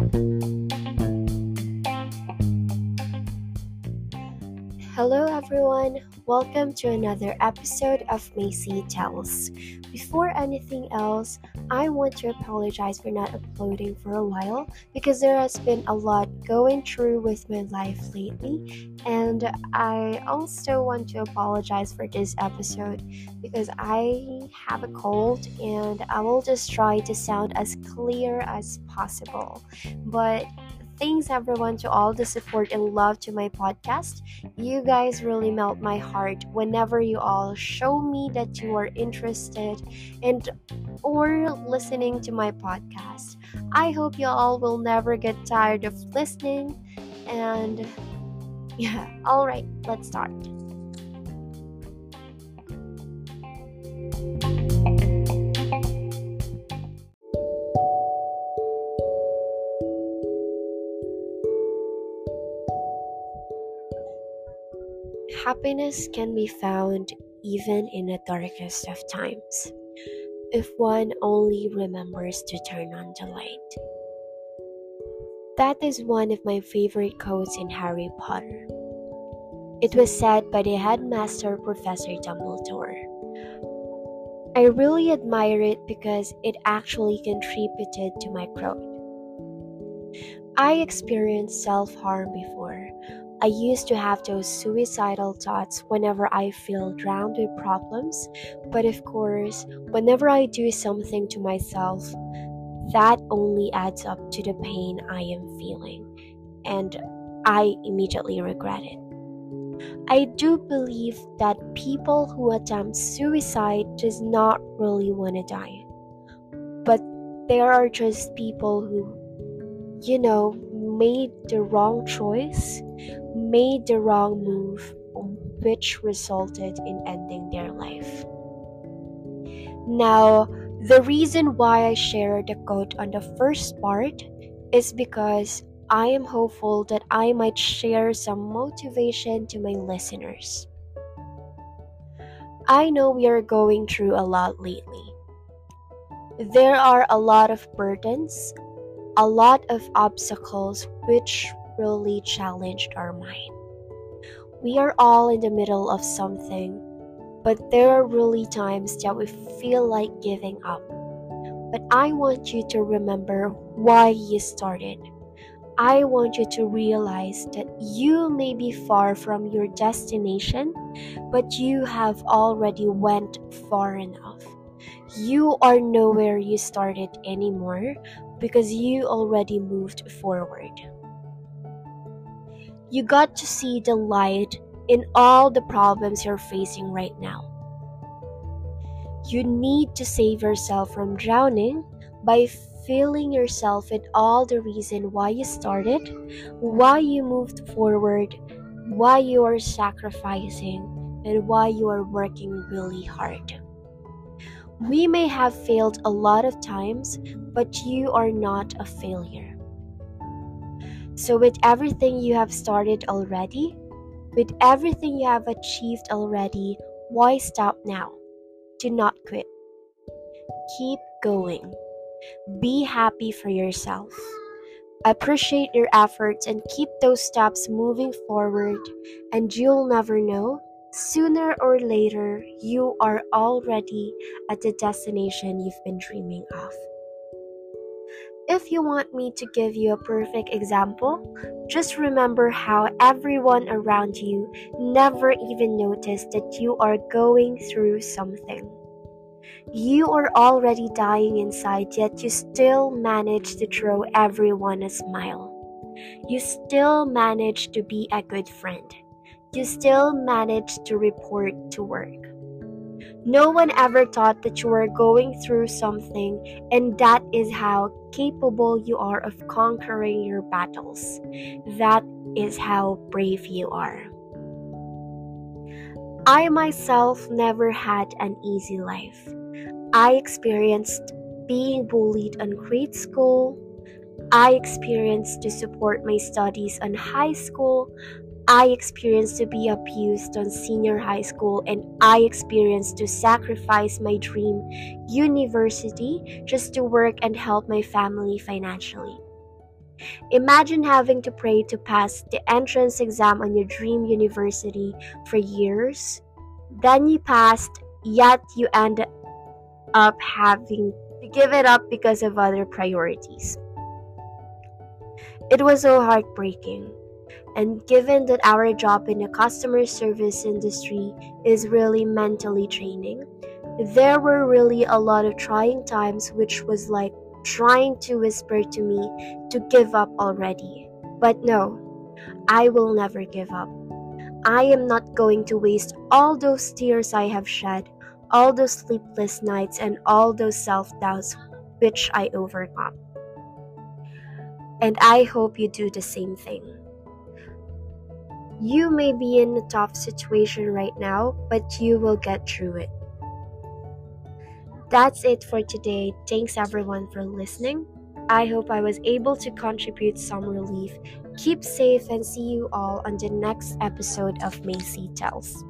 Bye. Hello, everyone. Welcome to another episode of Masytells. Before anything else, I want to apologize for not uploading for a while because there has been a lot going through with my life lately, and I also want to apologize for this episode because I have a cold and I will just try to sound as clear as possible. But thanks everyone to all the support and love to my podcast. You guys really melt my heart whenever you all show me that you are interested and or listening to my podcast. I hope you all will never get tired of listening and yeah, all right, let's start. Happiness can be found even in the darkest of times, if one only remembers to turn on the light. That is one of my favorite quotes in Harry Potter. It was said by the headmaster, Professor Dumbledore. I really admire it because it actually contributed to my growth. I experienced self harm before, I used to have those suicidal thoughts whenever I feel drowned with problems, but of course, whenever I do something to myself, that only adds up to the pain I am feeling, and I immediately regret it. I do believe that people who attempt suicide does not really want to die. But there are just people who you know, made the wrong choice, made the wrong move, which resulted in ending their life. Now, the reason why I share the quote on the first part is because I am hopeful that I might share some motivation to my listeners. I know we are going through a lot lately. There are a lot of burdens, a lot of obstacles which really challenged our mind. We are all in the middle of something, but there are really times that we feel like giving up. But I want you to remember why you started. I want you to realize that you may be far from your destination, but you have already went far enough. You are nowhere you started anymore, because you already moved forward. You got to see the light in all the problems you're facing right now. You need to save yourself from drowning by filling yourself with all the reason why you started, why you moved forward, why you are sacrificing, and why you are working really hard. We may have failed a lot of times, but you are not a failure. So, with everything you have started already, with everything you have achieved already, why stop now? Do not quit. Keep going. Be happy for yourself. Appreciate your efforts and keep those steps moving forward, and you'll never know Sooner or later, you are already at the destination you've been dreaming of. If you want me to give you a perfect example, just remember how everyone around you never even noticed that you are going through something. You are already dying inside, yet you still manage to throw everyone a smile. You still manage to be a good friend you still manage to report to work. No one ever thought that you were going through something, and that is how capable you are of conquering your battles. That is how brave you are. I myself never had an easy life. I experienced being bullied in grade school. I experienced to support my studies on high school, I experienced to be abused on senior high school and I experienced to sacrifice my dream university just to work and help my family financially. Imagine having to pray to pass the entrance exam on your dream university for years. Then you passed, yet you end up having to give it up because of other priorities. It was so heartbreaking. And given that our job in the customer service industry is really mentally draining, there were really a lot of trying times, which was like trying to whisper to me to give up already. But no, I will never give up. I am not going to waste all those tears I have shed, all those sleepless nights, and all those self doubts which I overcome. And I hope you do the same thing. You may be in a tough situation right now, but you will get through it. That's it for today. Thanks everyone for listening. I hope I was able to contribute some relief. Keep safe and see you all on the next episode of Masytells.